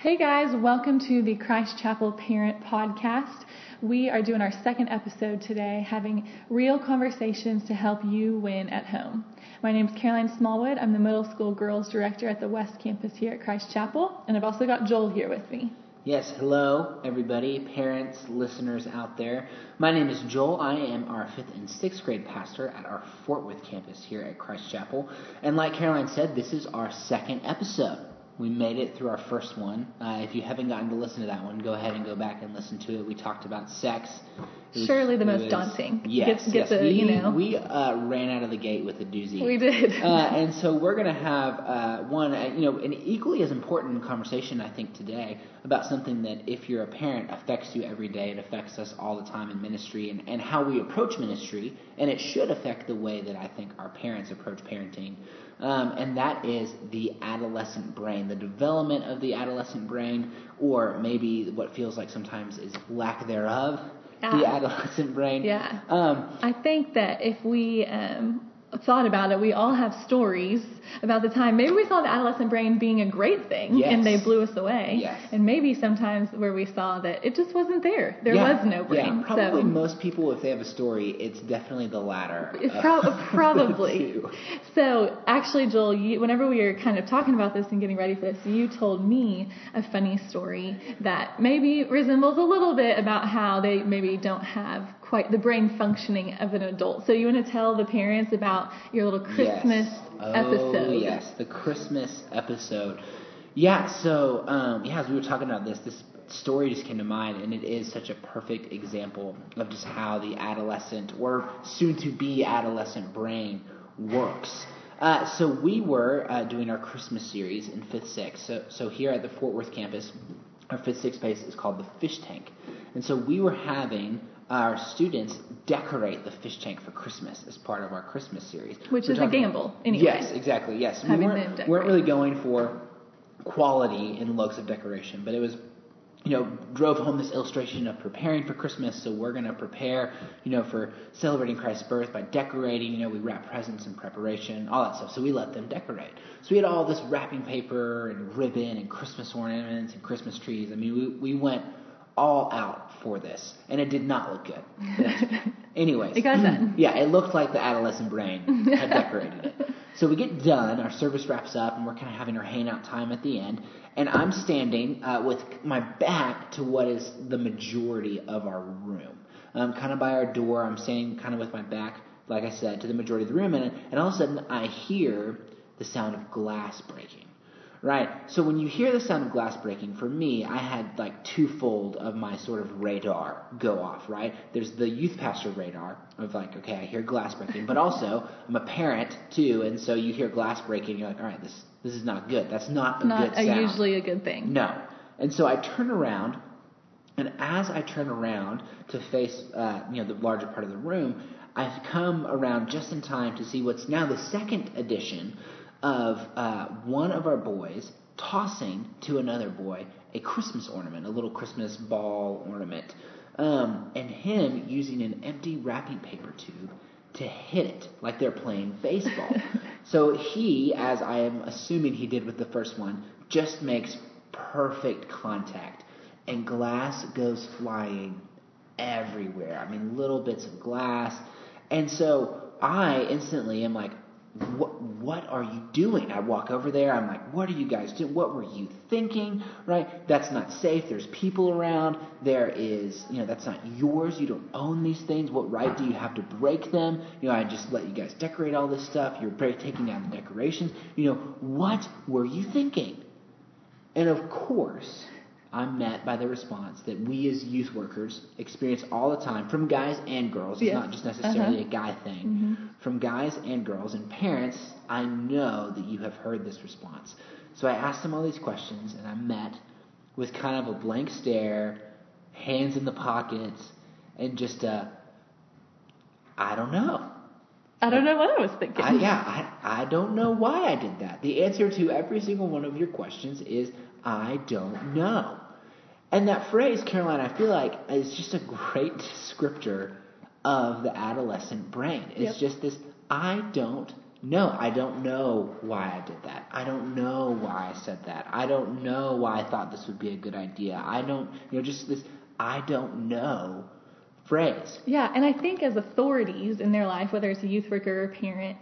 Hey guys, welcome to the Christ Chapel Parent Podcast. We are doing our second episode today, having real conversations to help you win at home. My name is Caroline Smallwood. I'm the middle school girls director at the West Campus here at Christ Chapel, and I've also got Joel here with me. Yes, hello, everybody, parents, listeners out there. My name is Joel. I am our fifth and sixth grade pastor at our Fort Worth campus here at Christ Chapel. And like Caroline said, this is our second episode. We made it through our first one. Uh, if you haven't gotten to listen to that one, go ahead and go back and listen to it. We talked about sex. Was, Surely the most was, daunting. Yes, get, get yes. The, we, you know. we uh, ran out of the gate with a doozy. We did. uh, and so we're going to have uh, one, uh, you know, an equally as important conversation, I think, today about something that, if you're a parent, affects you every day. It affects us all the time in ministry and, and how we approach ministry. And it should affect the way that I think our parents approach parenting um, and that is the adolescent brain, the development of the adolescent brain, or maybe what feels like sometimes is lack thereof, the adolescent brain. Yeah. Um, I think that if we um, thought about it, we all have stories about the time maybe we saw the adolescent brain being a great thing yes. and they blew us away. Yes. And maybe sometimes where we saw that it just wasn't there. There yeah. was no brain. Yeah, probably so, most people, if they have a story, it's definitely the latter. Pro- probably. so actually, Joel, you, whenever we were kind of talking about this and getting ready for this, you told me a funny story that maybe resembles a little bit about how they maybe don't have quite the brain functioning of an adult. So you want to tell the parents about your little Christmas yes. oh, episode? yes, the Christmas episode. Yeah, so um, yeah, as we were talking about this, this story just came to mind, and it is such a perfect example of just how the adolescent or soon-to-be adolescent brain works. Uh, so we were uh, doing our Christmas series in fifth, sixth. So, so here at the Fort Worth campus, our fifth, sixth space is called the Fish Tank, and so we were having our students decorate the fish tank for Christmas as part of our Christmas series. Which We're is a gamble, anyway. Yes, exactly. Yes, we weren't, weren't really going for quality in looks of decoration, but it was you know, drove home this illustration of preparing for Christmas. So we're going to prepare, you know, for celebrating Christ's birth by decorating. You know, we wrap presents in preparation, all that stuff. So we let them decorate. So we had all this wrapping paper and ribbon and Christmas ornaments and Christmas trees. I mean, we, we went all out for this, and it did not look good. Anyways, it got done. Yeah, it looked like the adolescent brain had decorated it. So we get done, our service wraps up, and we're kind of having our hangout time at the end. And I'm standing uh, with my back to what is the majority of our room. Um, kind of by our door, I'm standing kind of with my back, like I said, to the majority of the room, and, and all of a sudden I hear the sound of glass breaking. Right. So when you hear the sound of glass breaking, for me, I had like twofold of my sort of radar go off. Right. There's the youth pastor radar of like, okay, I hear glass breaking, but also I'm a parent too, and so you hear glass breaking, you're like, all right, this this is not good. That's not a not good sound. Not usually a good thing. No. And so I turn around, and as I turn around to face, uh, you know, the larger part of the room, I've come around just in time to see what's now the second edition of uh, one of our boys tossing to another boy a Christmas ornament, a little Christmas ball ornament, um, and him using an empty wrapping paper tube to hit it like they're playing baseball. so he, as I am assuming he did with the first one, just makes perfect contact, and glass goes flying everywhere. I mean, little bits of glass. And so I instantly am like, what, what are you doing? I walk over there. I'm like, what are you guys doing? What were you thinking? Right? That's not safe. There's people around. There is, you know, that's not yours. You don't own these things. What right do you have to break them? You know, I just let you guys decorate all this stuff. You're taking down the decorations. You know, what were you thinking? And of course, I'm met by the response that we as youth workers experience all the time from guys and girls. It's yes. not just necessarily uh-huh. a guy thing. Mm-hmm. From guys and girls and parents, I know that you have heard this response. So I asked them all these questions, and I'm met with kind of a blank stare, hands in the pockets, and just a, I don't know. I don't know what I was thinking. I, yeah, I, I don't know why I did that. The answer to every single one of your questions is I don't know. And that phrase, Caroline, I feel like is just a great descriptor of the adolescent brain. It's yep. just this I don't know. I don't know why I did that. I don't know why I said that. I don't know why I thought this would be a good idea. I don't, you know, just this I don't know phrase. Yeah, and I think as authorities in their life, whether it's a youth worker or a parent,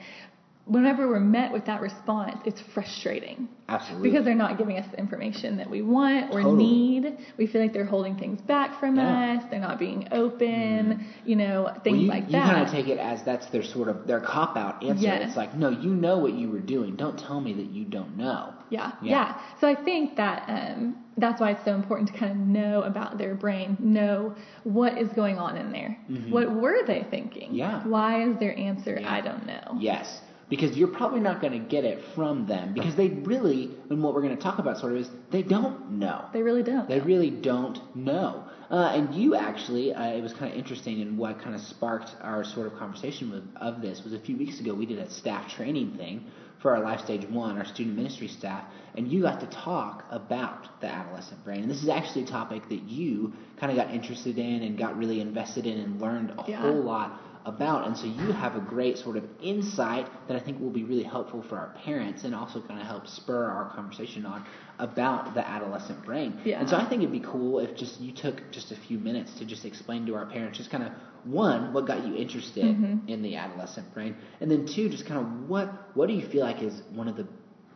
whenever we're met with that response, it's frustrating. Absolutely. Because they're not giving us the information that we want or Totally. need. We feel like they're holding things back from Yeah. us. They're not being open, you know, things well, you, like you that. kind of take it as that's their sort of their cop out answer. Yes. It's like, no, you know what you were doing. Don't tell me that you don't know. Yeah, Yeah. yeah. So I think that um, that's why it's so important to kind of know about their brain, know what is going on in there. What were they thinking? Mm-hmm. Yeah. Why is their answer, Yeah. I don't know? Yes, because you're probably not going to get it from them because they really, and what we're going to talk about sort of is they don't know. They really don't. They really don't know. Uh, and you actually, uh, it was kind of interesting, and what kind of sparked our sort of conversation with, of this was a few weeks ago we did a staff training thing for our Life Stage 1, our student ministry staff, and you got to talk about the adolescent brain. And this is actually a topic that you kind of got interested in and got really invested in and learned a Yeah. whole lot about. And so you have a great sort of insight that I think will be really helpful for our parents and also kind of help spur our conversation on about the adolescent brain. Yeah. And so I think it'd be cool if just you took just a few minutes to just explain to our parents just kind of one, what got you interested Mm-hmm. in the adolescent brain, and then two, just kind of what what do you feel like is one of the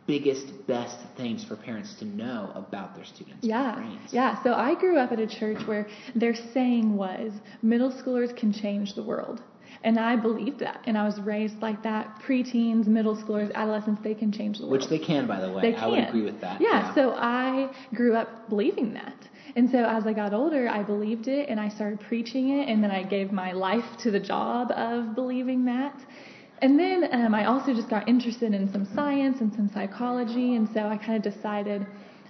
biggest, best things for parents to know about their students' Yeah, brains? yeah. So I grew up at a church where their saying was, middle schoolers can change the world. And I believed that. And I was raised like that. Preteens, middle schoolers, adolescents, they can change the world. Which they can, by the way. They can. I would agree with that. Yeah, so I grew up believing that. And so as I got older, I believed it and I started preaching it, and then I gave my life to the job of believing that. And then um, I also just got interested in some science and some psychology, and so I kind of decided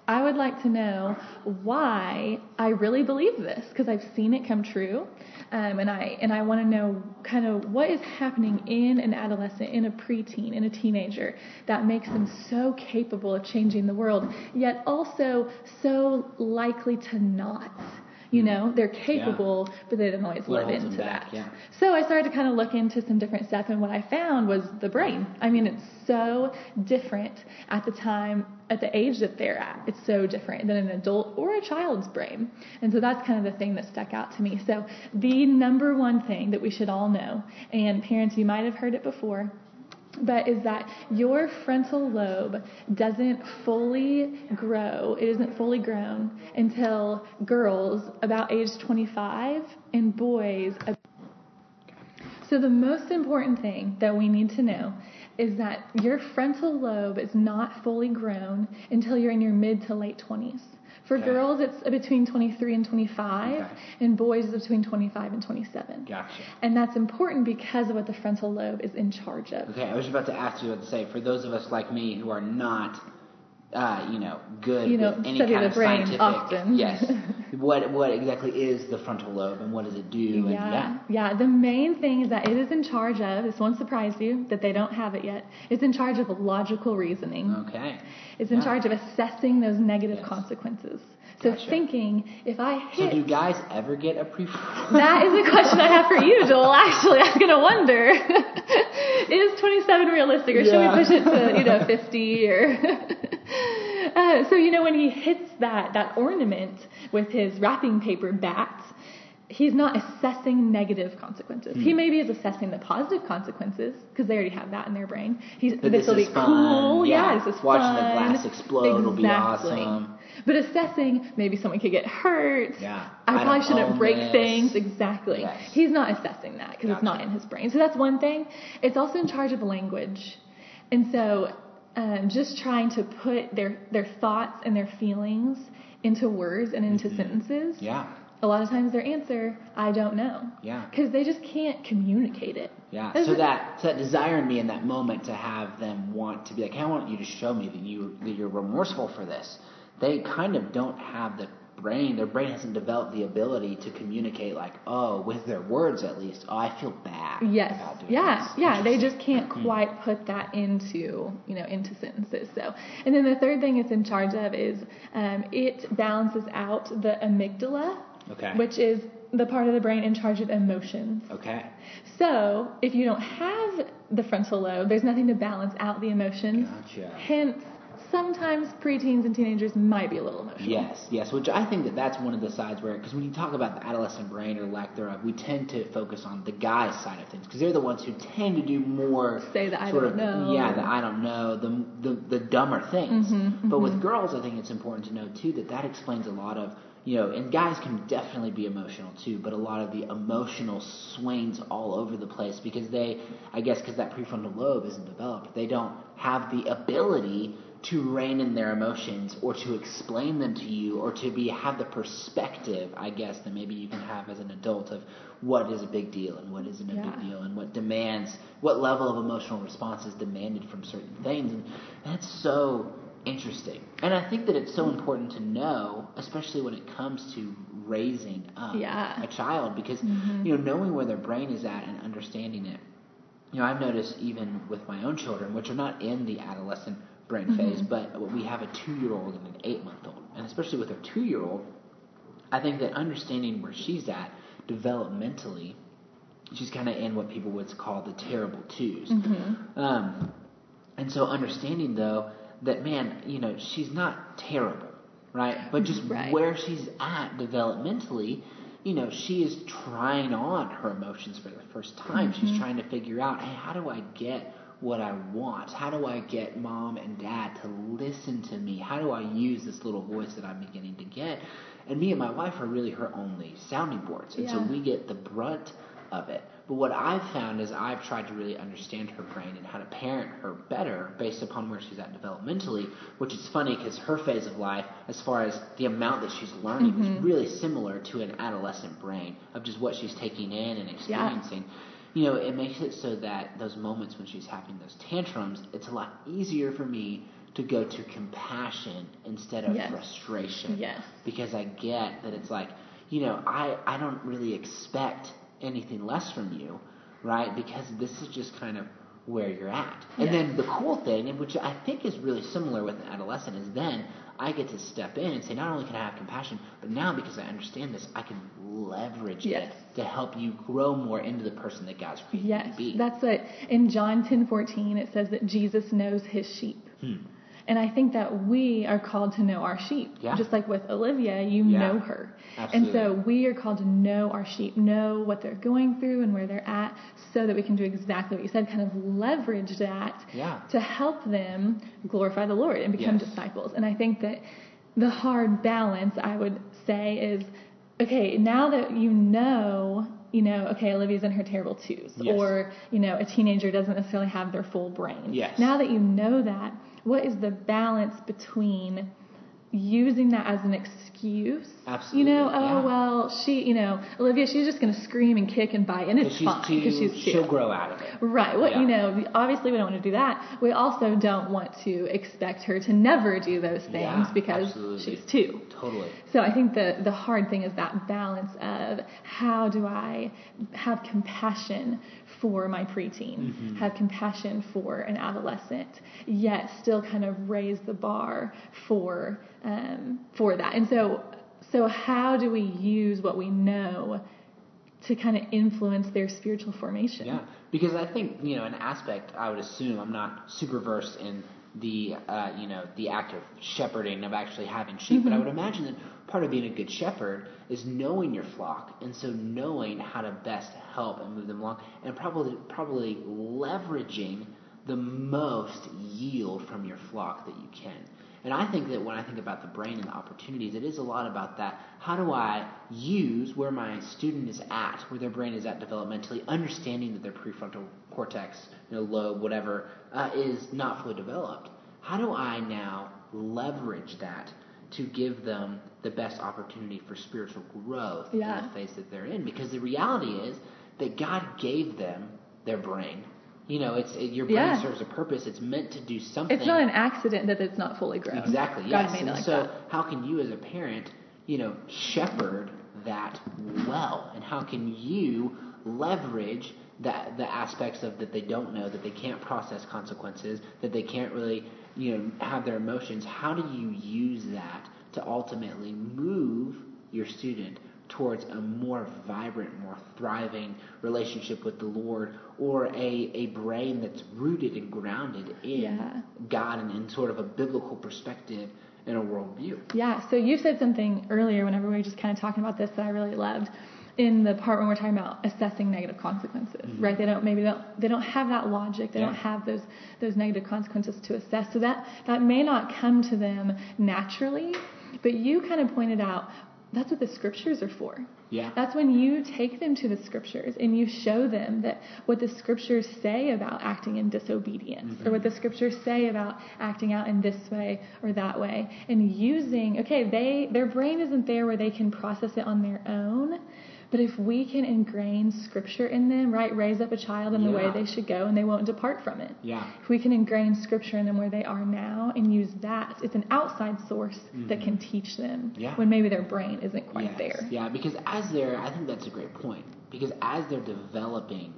I would like to know why I really believe this because I've seen it come true, um, and I and I want to know kind of what is happening in an adolescent, in a preteen, in a teenager that makes them so capable of changing the world, yet also so likely to not. You know, they're capable, but they don't always What live into that. yeah. So I started to kind of look into some different stuff, and what I found was the brain. I mean, it's so different at the time, at the age that they're at. It's so different than an adult or a child's brain. And so that's kind of the thing that stuck out to me. So the number one thing that we should all know, and parents, you might have heard it before, but is that your frontal lobe doesn't fully grow, it isn't fully grown until girls about age 25 and boys. So, the most important thing that we need to know is that your frontal lobe is not fully grown until you're in your mid to late 20s. For Okay. girls, it's between 23 and 25, Okay. and boys, it's between 25 and 27. Gotcha. And that's important because of what the frontal lobe is in charge of. Okay, I was just about to ask you what to say. For those of us like me who are not, uh, you know, good You don't any kind the of brain scientific, often. yes. What what exactly is the frontal lobe and what does it do? And Yeah, yeah. The main thing is that it is in charge of. This won't surprise you that they don't have it yet. It's in charge of logical reasoning. Okay. It's in Yeah. charge of assessing those negative Yes. consequences. So Gotcha. thinking, if I hit. So do guys ever get a pre? that is a question I have for you, Joel. Actually, I was gonna wonder, is 27 realistic, or should we push it to you know 50 or? uh, so you know when he hits that that ornament with his wrapping paper bat, he's not assessing negative consequences. Hmm. He maybe is assessing the positive consequences because they already have that in their brain. He's That this will be fun. cool. Yeah. this is Watching the glass explode it'll be Exactly. awesome. But assessing maybe someone could get hurt. Yeah. I, I probably shouldn't break this. things. Exactly. Yes. He's not assessing that because it's not in his brain. So that's one thing. It's also in charge of language. And so um, just trying to put their, their thoughts and their feelings into words and into sentences. Mm-hmm. Yeah. A lot of times their answer, I don't know. Yeah. Because they just can't communicate it. Yeah. Is So that so that desire in me in that moment to have them want to be like, hey, I want you to show me that you that you're remorseful for this. They kind of don't have the brain. Their brain hasn't developed the ability to communicate like, oh, with their words at least. Oh, I feel bad. Yes. About doing Yeah. this. Yeah. They just can't quite put that into you know into sentences. So, and then the third thing it's in charge of is um, it balances out the amygdala, Okay. which is the part of the brain in charge of emotions. Okay. So, if you don't have the frontal lobe, there's nothing to balance out the emotions. Gotcha. Hence, sometimes preteens and teenagers might be a little emotional. Yes, yes. Which I think that that's one of the sides where, because when you talk about the adolescent brain or lack thereof, we tend to focus on the guys' side of things because they're the ones who tend to do more. Say the I sort don't of, know. Yeah, the I don't know, the the, the dumber things. Mhm, But with mhm. girls, I think it's important to know too that that explains a lot of. You know, and guys can definitely be emotional too, but a lot of the emotional swings all over the place because they, I guess, because that prefrontal lobe isn't developed, they don't have the ability to rein in their emotions or to explain them to you or to be have the perspective I guess that maybe you can have as an adult of what is a big deal and what isn't a Yeah. big deal and what demands what level of emotional response is demanded from certain things and that's so interesting and I think that it's so important to know especially when it comes to raising up Yeah. a child because Mhm. you know knowing where their brain is at and understanding it you know, I've noticed even with my own children, which are not in the adolescent brain Mhm. phase, but we have a two-year-old and an eight-month-old, and especially with our two-year-old, I think that understanding where she's at developmentally, she's kind of in what people would call the terrible 2s Mhm. Um, and so understanding though that man, you know, she's not terrible, right? But just Right. where she's at developmentally, you know, she is trying on her emotions for the first time. She's Mhm. trying to figure out, hey, how do I get what I want? How do I get mom and dad to listen to me? How do I use this little voice that I'm beginning to get? And me and my wife are really her only sounding boards. And so we get the brunt of it. But what I've found is I've tried to really understand her brain and how to parent her better based upon where she's at developmentally, which is funny because her phase of life, as far as the amount that she's learning, is Mhm. really similar to an adolescent brain of just what she's taking in and experiencing. You know, it makes it so that those moments when she's having those tantrums, it's a lot easier for me to go to compassion instead of Yes. frustration Yes. because I get that it's like, you know, I, I don't really expect anything less from you, right? Because this is just kind of where you're at. And Yes. then the cool thing, and which I think is really similar with an adolescent, is then I get to step in and say, not only can I have compassion, but now because I understand this, I can leverage Yes. it to help you grow more into the person that God's created you Yes, to be. that's what in John 10:14 it says that Jesus knows his sheep. Hmm. And I think that we are called to know our sheep. Yeah. Just like with Olivia, you Yeah. know her. Absolutely. And so we are called to know our sheep, know what they're going through and where they're at, so that we can do exactly what you said, kind of leverage that Yeah. to help them glorify the Lord and become Yes. disciples. And I think that the hard balance, I would say, is okay, now that you know, you know, okay, Olivia's in her terrible twos, Yes. or, you know, a teenager doesn't necessarily have their full brain. Yes. Now that you know that, what is the balance between using that as an excuse? Absolutely, You know, oh, yeah. well, she, you know, Olivia, she's just going to scream and kick and bite, and it's she's fine because she's two. she'll grow out of it. Right. What Yeah. you know, obviously we don't want to do that. We also don't want to expect her to never do those things Yeah, because absolutely. she's two. Totally. So I think the the hard thing is that balance of how do I have compassion for my preteen, Mhm. have compassion for an adolescent, yet still kind of raise the bar for um, for that. And so so how do we use what we know to kind of influence their spiritual formation? Yeah, because I think you know an aspect. I would assume I'm not super versed in the uh, you know the act of shepherding of actually having sheep, but I Mhm. would imagine that part of being a good shepherd is knowing your flock, and so knowing how to best help and move them along, and probably probably leveraging the most yield from your flock that you can. And I think that when I think about the brain and the opportunities, it is a lot about that. How do I use where my student is at, where their brain is at developmentally, understanding that their prefrontal cortex, you know, lobe, whatever, uh, is not fully developed? How do I now leverage that to give them the best opportunity for spiritual growth Yeah. in the phase that they're in? Because the reality is that God gave them their brain. You know, it's it, your brain Yeah. serves a purpose. It's meant to do something. It's not an accident that it's not fully grown. Exactly. God Yes. and like so, that. how can you, as a parent, you know, shepherd that well, and how can you leverage that the aspects of that they don't know, that they can't process consequences, that they can't really, you know, have their emotions? How do you use that to ultimately move your student towards a more vibrant, more thriving relationship with the Lord, or a, a brain that's rooted and grounded in Yeah. God and in sort of a biblical perspective and a worldview. Yeah, so you said something earlier whenever we were just kind of talking about this that I really loved in the part when we're talking about assessing negative consequences, right? They don't maybe they don't they don't have that logic. They don't Mm-hmm. Have those those negative consequences to assess. So that that may not come to them naturally, but you kind of pointed out that's what the scriptures are for. Yeah. That's when you take them to the scriptures and you show them that what the scriptures say about acting in disobedience or what the mm-hmm. scriptures say about acting out in this way or that way and using okay they their brain isn't there where they can process it on their own but if we can ingrain scripture in them right raise up a child in the way they should go and they won't depart from it Yeah. if we can ingrain scripture in them where they are now and use that it's an outside source that can teach them Mm-hmm. Yeah. when maybe their brain isn't quite Yes. there Yeah, because as they're, I think that's a great point. Because as they're developing,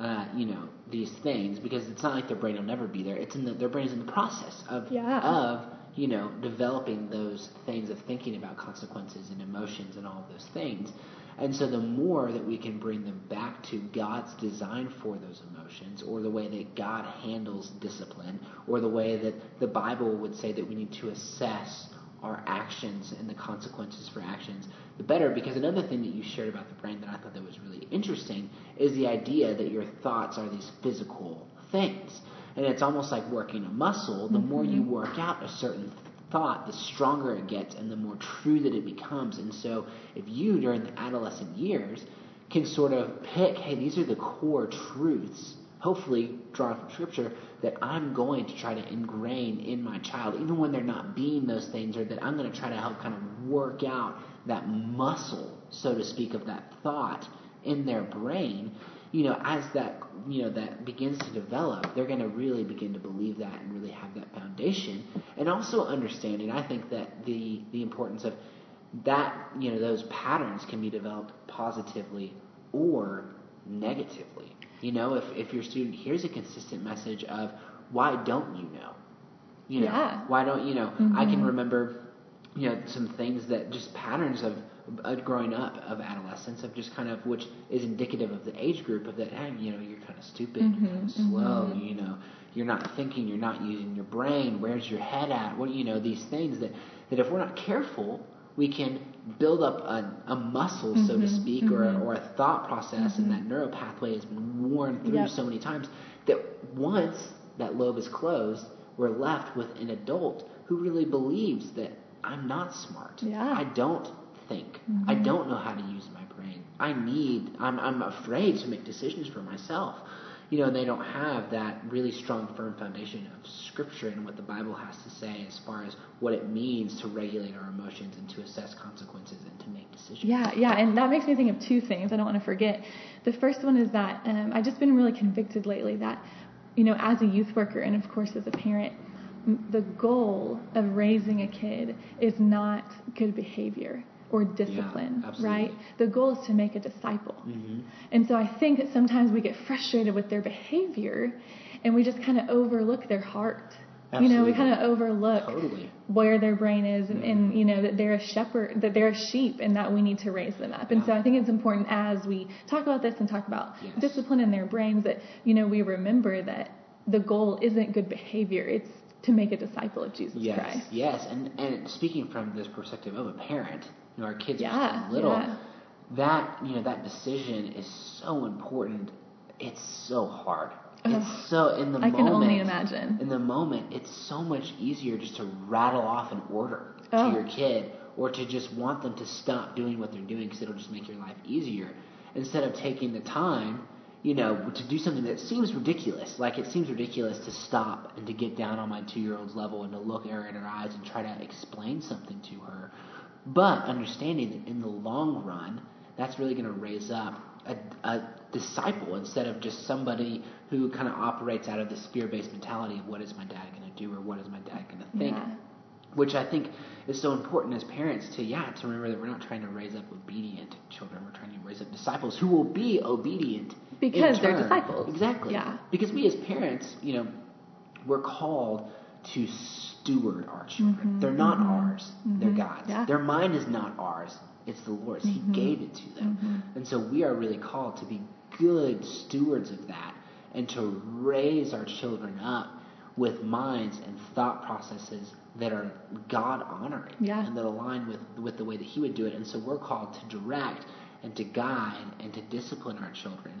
uh, you know, these things, because it's not like their brain will never be there. It's in the, their brain is in the process of Yeah. of you know developing those things of thinking about consequences and emotions and all of those things. And so the more that we can bring them back to God's design for those emotions, or the way that God handles discipline, or the way that the Bible would say that we need to assess our actions and the consequences for actions, the better. Because another thing that you shared about the brain that I thought that was really interesting is the idea that your thoughts are these physical things. And it's almost like working a muscle. The more you mm-hmm. work out a certain thought, the stronger it gets and the more true that it becomes. And so if you, during the adolescent years, can sort of pick, hey, these are the core truths, hopefully drawn from Scripture, that I'm going to try to ingrain in my child, even when they're not being those things, or that I'm going to try to help kind of work out that muscle, so to speak, of that thought in their brain. You know, as that you know that begins to develop, they're going to really begin to believe that and really have that foundation, and also understanding. I think that the the importance of that you know those patterns can be developed positively or negatively. You know, if if your student hears a consistent message of why don't you know, you know, Yeah. why don't you know? I can mm-hmm. remember, you know, some things that just patterns of growing up of adolescence of just kind of which is indicative of the age group of that. Hey, you know, you're kind of stupid, you're kind of mm-hmm, slow, mm-hmm. you know, you're not thinking, you're not using your brain. Where's your head at? What you know, these things that that if we're not careful, we can build up a, a muscle, so to mm-hmm, speak, or, a, or a thought process, and that neural pathway has been worn through Yep. so many times that once that lobe is closed, we're left with an adult who really believes that I'm not smart. Yeah. I don't think. I don't know how to use my brain. I need, I'm, I'm afraid to make decisions for myself. You know, they don't have that really strong, firm foundation of Scripture and what the Bible has to say as far as what it means to regulate our emotions and to assess consequences and to make decisions. Yeah, yeah, and that makes me think of two things I don't want to forget. The first one is that um, I've just been really convicted lately that, you know, as a youth worker and of course as a parent, the goal of raising a kid is not good behavior or discipline, absolutely. right? The goal is to make a disciple. Mhm. And so I think that sometimes we get frustrated with their behavior and we just kind of overlook their heart. You know, we kind of overlook Totally. where their brain is and, and you know that they're a shepherd that they're a sheep and that we need to raise them up and so i think it's important as we talk about this and talk about Yes. discipline in their brains that you know we remember that the goal isn't good behavior it's to make a disciple of jesus Yes, christ yes, and and speaking from this perspective of a parent, you know, our kids are Yeah, still little. yeah. That you know, that decision is so important. It's so hard. Ugh. It's so in the I moment. can only imagine. In the moment, it's so much easier just to rattle off an order Oh. to your kid, or to just want them to stop doing what they're doing because it'll just make your life easier, instead of taking the time you know, to do something that seems ridiculous. Like it seems ridiculous to stop and to get down on my two-year-old's level and to look at her in her eyes and try to explain something to her. But understanding that in the long run, that's really going to raise up a, a disciple instead of just somebody who kind of operates out of this fear-based mentality of what is my dad going to do or what is my dad going to think Yeah. which I think is so important as parents to yeah to remember that we're not trying to raise up obedient children. We're trying to raise up disciples who will be obedient Because they're disciples. Exactly. Yeah. Because we as parents, you know, we're called to steward our children. Mm-hmm. They're not mm-hmm. ours, they're mm-hmm. God's. Yeah. Their mind is not ours, it's the Lord's. He gave it to them. And so we are really called to be good stewards of that and to raise our children up with minds and thought processes that are God honoring Yeah. and that align with, with the way that He would do it. And so we're called to direct and to guide and to discipline our children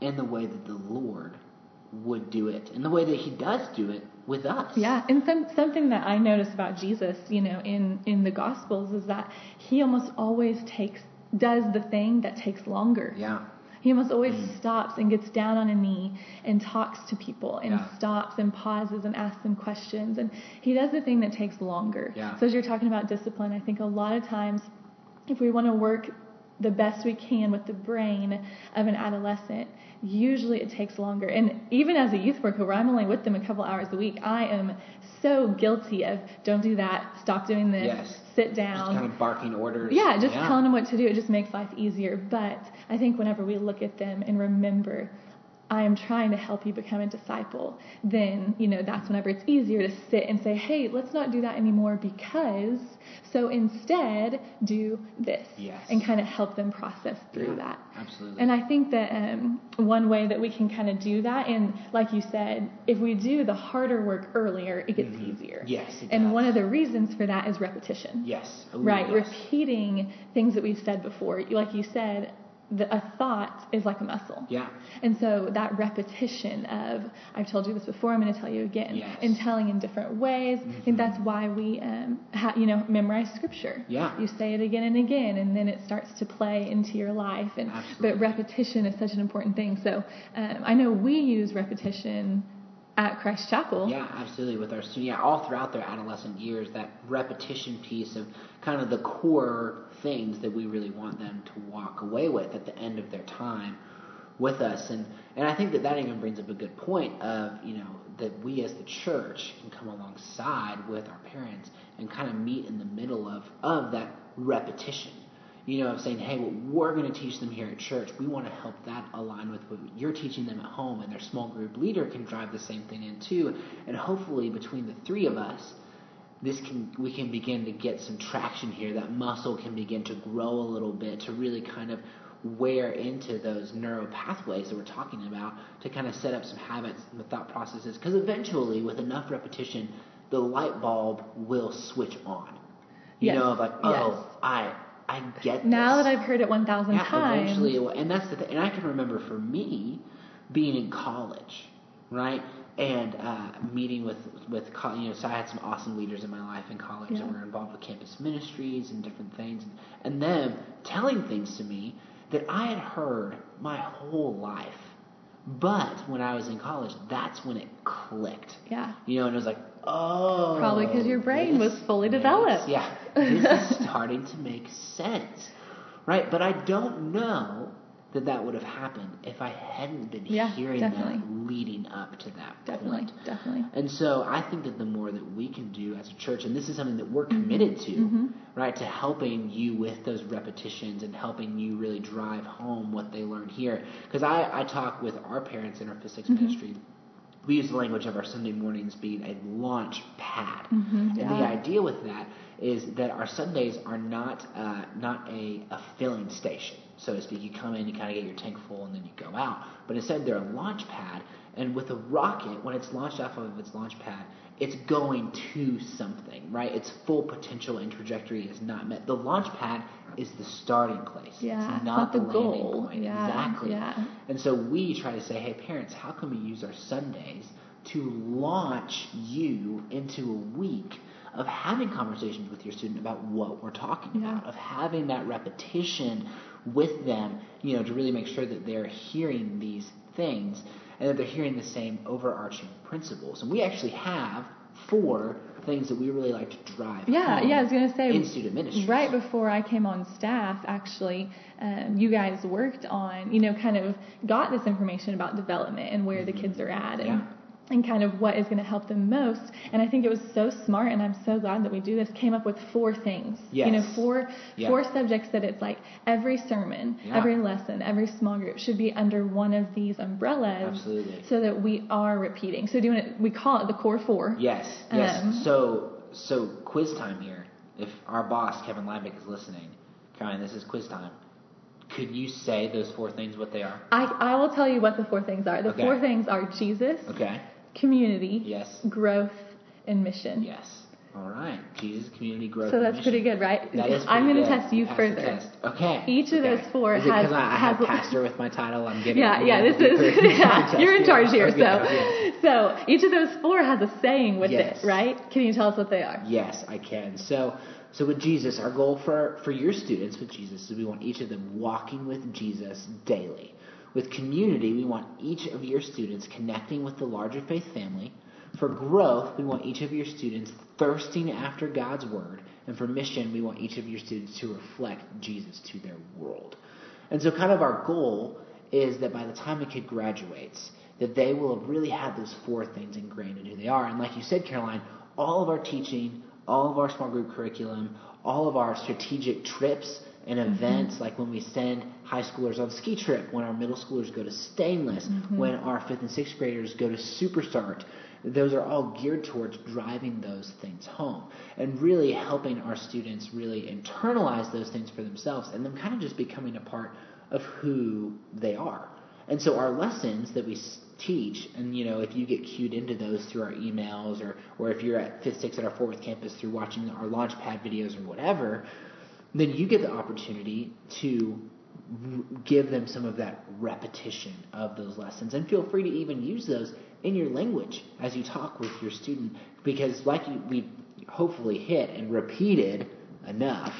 in the way that the Lord would do it, and the way that He does do it with us. Yeah, and some, something that I notice about Jesus, you know, in in the Gospels is that he almost always takes does the thing that takes longer. Yeah. He almost always Mm. stops and gets down on a knee and talks to people and Yeah. stops and pauses and asks them questions. And he does the thing that takes longer. Yeah. So as you're talking about discipline, I think a lot of times if we want to work the best we can with the brain of an adolescent, usually it takes longer. And even as a youth worker where I'm only with them a couple hours a week, I am so guilty of don't do that, stop doing this, Yes. sit Just down. kind of barking orders. Yeah, just telling them what to do. It just makes life easier. But I think whenever we look at them and remember, I am trying to help you become a disciple, then, you know, that's whenever it's easier to sit and say, hey, let's not do that anymore because, so instead, do this. Yes. And kind of help them process through Yeah, that. Absolutely. And I think that um, one way that we can kind of do that, and like you said, if we do the harder work earlier, it gets easier. Mm-hmm. Yes, it and does. one of the reasons for that is repetition. yes. Ooh, Right, yes. repeating things that we've said before. Like you said, the, a thought is like a muscle. Yeah. And so that repetition of, I've told you this before, I'm going to tell you again, Yes. Mm-hmm. and telling in different ways. I think that's why we, um, ha- you know, memorize scripture. Yeah. You say it again and again, and then it starts to play into your life. And Absolutely. but repetition is such an important thing. So um, I know we use repetition at Christ Chapel. Yeah, absolutely. With our students, yeah, all throughout their adolescent years, that repetition piece of kind of the core things that we really want them to walk away with at the end of their time with us, and and I think that that even brings up a good point of you know that we as the church can come alongside with our parents and kind of meet in the middle of of that repetition. You know, of saying, hey, what we're going to teach them here at church, we want to help that align with what you're teaching them at home, and their small group leader can drive the same thing in too. And hopefully, between the three of us, this can we can begin to get some traction here. That muscle can begin to grow a little bit to really kind of wear into those neural pathways that we're talking about to kind of set up some habits and the thought processes. Because eventually, with enough repetition, the light bulb will switch on. You Yes. know, of like, oh, Yes. I I get Now that I've heard it 1,000 Yeah, times. eventually, it will, and that's the thing. And I can remember for me being in college, right, and uh, meeting with with you know, so I had some awesome leaders in my life in college Yeah. that were involved with campus ministries and different things, and them telling things to me that I had heard my whole life. But when I was in college, that's when it clicked. Yeah. You know, and it was like, oh. Probably 'cause your brain was fully makes- developed. Yeah. This is starting to make sense. Right? But I don't know that that would have happened if I hadn't been Yeah, hearing definitely. that leading up to that Definitely, point. definitely. And so I think that the more that we can do as a church, and this is something that we're Mm-hmm. committed to, right, to helping you with those repetitions and helping you really drive home what they learn here. Because I, I talk with our parents in our Fifth Six Mm-hmm. ministry. We use the language of our Sunday mornings being a launch pad. And the idea with that is that our Sundays are not uh, not a, a filling station, so to speak. You come in, you kind of get your tank full, and then you go out. But instead, they're a launch pad. And with a rocket, when it's launched off of its launch pad, it's going to something, right? Its full potential and trajectory is not met. The launch pad is the starting place. Yeah, it's not, not the, the landing goal. point. Yeah, exactly. yeah. And so we try to say, hey, parents, how can we use our Sundays to launch you into a week of having conversations with your student about what we're talking Yeah. about, of having that repetition with them, you know, to really make sure that they're hearing these things and that they're hearing the same overarching principles. And we actually have four things that we really like to drive. Yeah, yeah, I was gonna say in student ministry. right before I came on staff, actually, um, you guys worked on, you know, kind of got this information about development and where the kids are at, and Yeah. And kind of what is going to help them most. And I think it was so smart, and I'm so glad that we do this. Came up with four things, yes. you know, four yeah. four subjects that it's like every sermon, yeah. every lesson, every small group should be under one of these umbrellas, Absolutely. so that we are repeating. So doing it, we call it the core four. Yes, yes. Um, so so quiz time here. If our boss Kevin Linebeck is listening, Caroline, this is quiz time. Could you say those four things what they are? I, I will tell you what the four things are. The Okay. four things are Jesus, Okay. Community, Yes. growth, and mission. Yes. All right. Jesus, community, growth. So that's mission. pretty good, right? That is I'm going to test you Pass the further. test. Okay. Each of okay. those four is has- because I, I have has- pastor with my title? I'm giving. Yeah, yeah, this is, yeah, you're in charge here. Okay, So, okay. so each of those four has a saying with Yes. it, right? Can you tell us what they are? Yes, I can. So, so with Jesus, our goal for for your students with Jesus is we want each of them walking with Jesus daily. With community, we want each of your students connecting with the larger faith family. For growth, we want each of your students thirsting after God's word. And for mission, we want each of your students to reflect Jesus to their world. And so, kind of our goal is that by the time a kid graduates, that they will have really had those four things ingrained in who they are. And like you said, Caroline, all of our teaching, all of our small group curriculum, all of our strategic trips and mm-hmm. events, like when we send high schoolers on ski trip, when our middle schoolers go to Stainless, mm-hmm. when our fifth and sixth graders go to Superstart, those are all geared towards driving those things home and really helping our students really internalize those things for themselves and them kind of just becoming a part of who they are. And so our lessons that we teach, and you know, if you get cued into those through our emails, or or if you're at Fifth Six at our Fort Worth campus through watching our Launchpad videos or whatever, then you get the opportunity to give them some of that repetition of those lessons, and feel free to even use those in your language as you talk with your student, because like we hopefully hit and repeated enough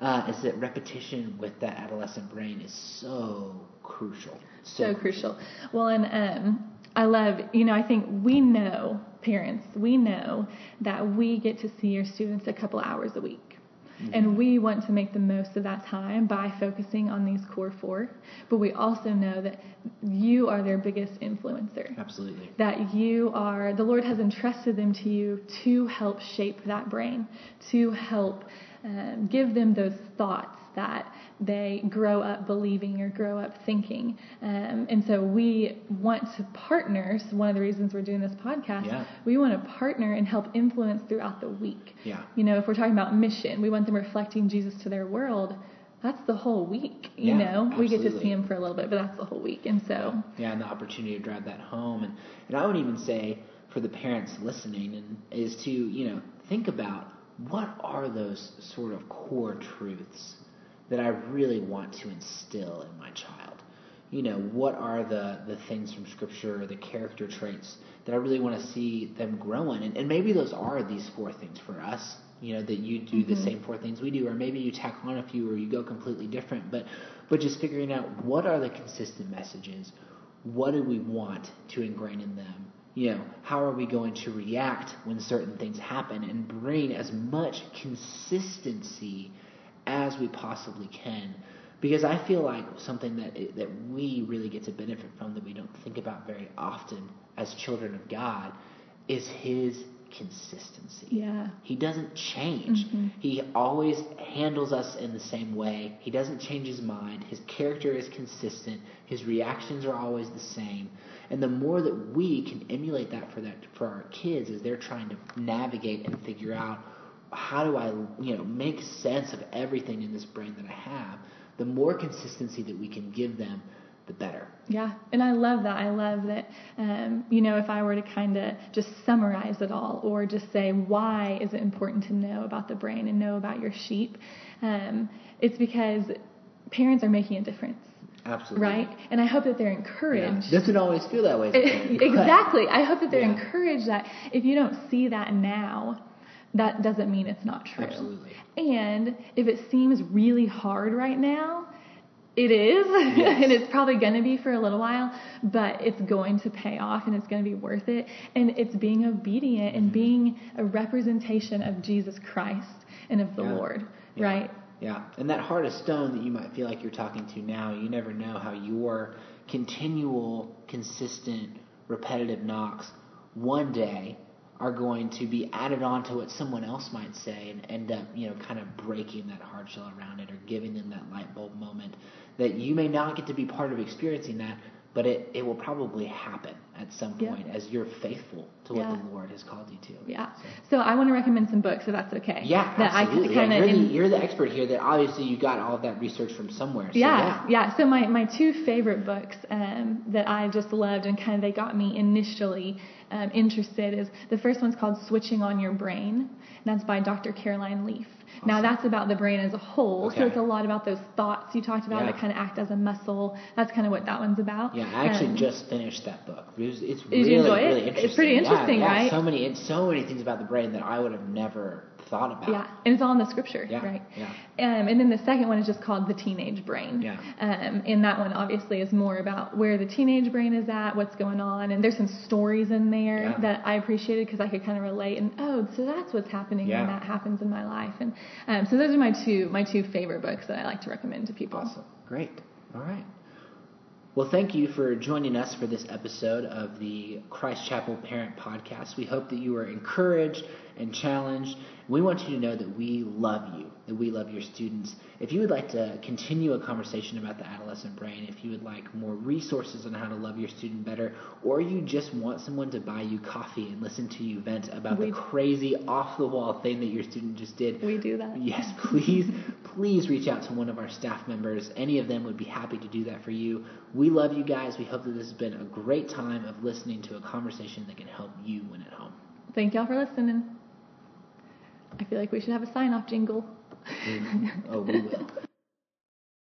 uh, is that repetition with that adolescent brain is so crucial. so crucial. Well, and um, I love, you know, I think we know, parents, we know that we get to see your students a couple hours a week. And we want to make the most of that time by focusing on these core four. But we also know that you are their biggest influencer. Absolutely. That you are, the Lord has entrusted them to you to help shape that brain, to help um, give them those thoughts that they grow up believing or grow up thinking. Um, and so we want to partner. So one of the reasons we're doing this podcast, Yeah. we want to partner and help influence throughout the week. Yeah. You know, if we're talking about mission, we want them reflecting Jesus to their world. That's the whole week. You Yeah, know, we get to see him for a little bit, but that's the whole week. And so, Yeah, and the opportunity to drive that home, and and I would even say for the parents listening, and is to you know think about what are those sort of core truths that I really want to instill in my child. You know, what are the the things from Scripture, the character traits that I really want to see them grow in, and, and maybe those are these four things for us. You know, that you do the mm-hmm. same four things we do, or maybe you tack on a few, or you go completely different. But but just figuring out what are the consistent messages what do we want to ingrain in them? You know, how are we going to react when certain things happen and bring as much consistency as we possibly can? Because I feel like something that that we really get to benefit from that we don't think about very often as children of God is His consistency. yeah. He doesn't change. Mm-hmm. He always handles us in the same way. He doesn't change his mind. His character is consistent. His reactions are always the same. And the more that we can emulate that for that for our kids as they're trying to navigate and figure out how do I, you know, make sense of everything in this brain that I have, the more consistency that we can give them, the better. Yeah, and I love that. I love that. Um, you know, if I were to kind of just summarize it all, or just say why is it important to know about the brain and know about your sheep, um, it's because parents are making a difference, Absolutely. right? And I hope that they're Yeah. encouraged. Doesn't always feel that way. as a parent, but- exactly. I hope that they're Yeah. encouraged that if you don't see that now, that doesn't mean it's not true. Absolutely. And if it seems really hard right now, it is, Yes. and it's probably going to be for a little while, but it's going to pay off and it's going to be worth it. And it's being obedient Mm-hmm. and being a representation of Jesus Christ and of the Yeah. Lord, Yeah. right? Yeah, and that heart of stone that you might feel like you're talking to now, you never know how your continual, consistent, repetitive knocks one day are going to be added on to what someone else might say and end up, you know, kind of breaking that hard shell around it or giving them that light bulb moment that you may not get to be part of experiencing that, but it, it will probably happen at some point yeah. as you're faithful to what yeah. the Lord has called you to. Yeah. So, so I want to recommend some books, if that's okay. Yeah, that absolutely. I yeah, you're, the, you're, the, expert here. That obviously you got all of that research from somewhere. So yeah, yeah. So my my two favorite books um, that I just loved and kind of they got me initially um, interested is the first one's called Switching on Your Brain, and that's by Dr. Caroline Leaf. Awesome. Now that's about the brain as a whole, okay. so it's a lot about those thoughts you talked about yeah. that kind of act as a muscle. That's kind of what that one's about. Yeah, I actually um, just finished that book. It was, it's really, really interesting. It's pretty interesting, yeah, yeah, right? So many, it's so many things about the brain that I would have never thought about. Yeah, and it's all in the scripture, yeah, right? Yeah. Um, and then the second one is just called the teenage brain. Yeah. Um, and that one obviously is more about where the teenage brain is at, what's going on, and there's some stories in there yeah. that I appreciated because I could kind of relate. And oh, so that's what's happening yeah. when that happens in my life. And um, so those are my two my two favorite books that I like to recommend to people. Awesome, great, all right. Well, thank you for joining us for this episode of the Christ Chapel Parent Podcast. We hope that you are encouraged and challenged. We want you to know that we love you, that we love your students. If you would like to continue a conversation about the adolescent brain, if you would like more resources on how to love your student better, or you just want someone to buy you coffee and listen to you vent about we, the crazy off the wall thing that your student just did. We do that. Yes, please, please reach out to one of our staff members. Any of them would be happy to do that for you. We love you guys. We hope that this has been a great time of listening to a conversation that can help you when at home. Thank y'all for listening. I feel like we should have a sign off jingle. Oh, we will.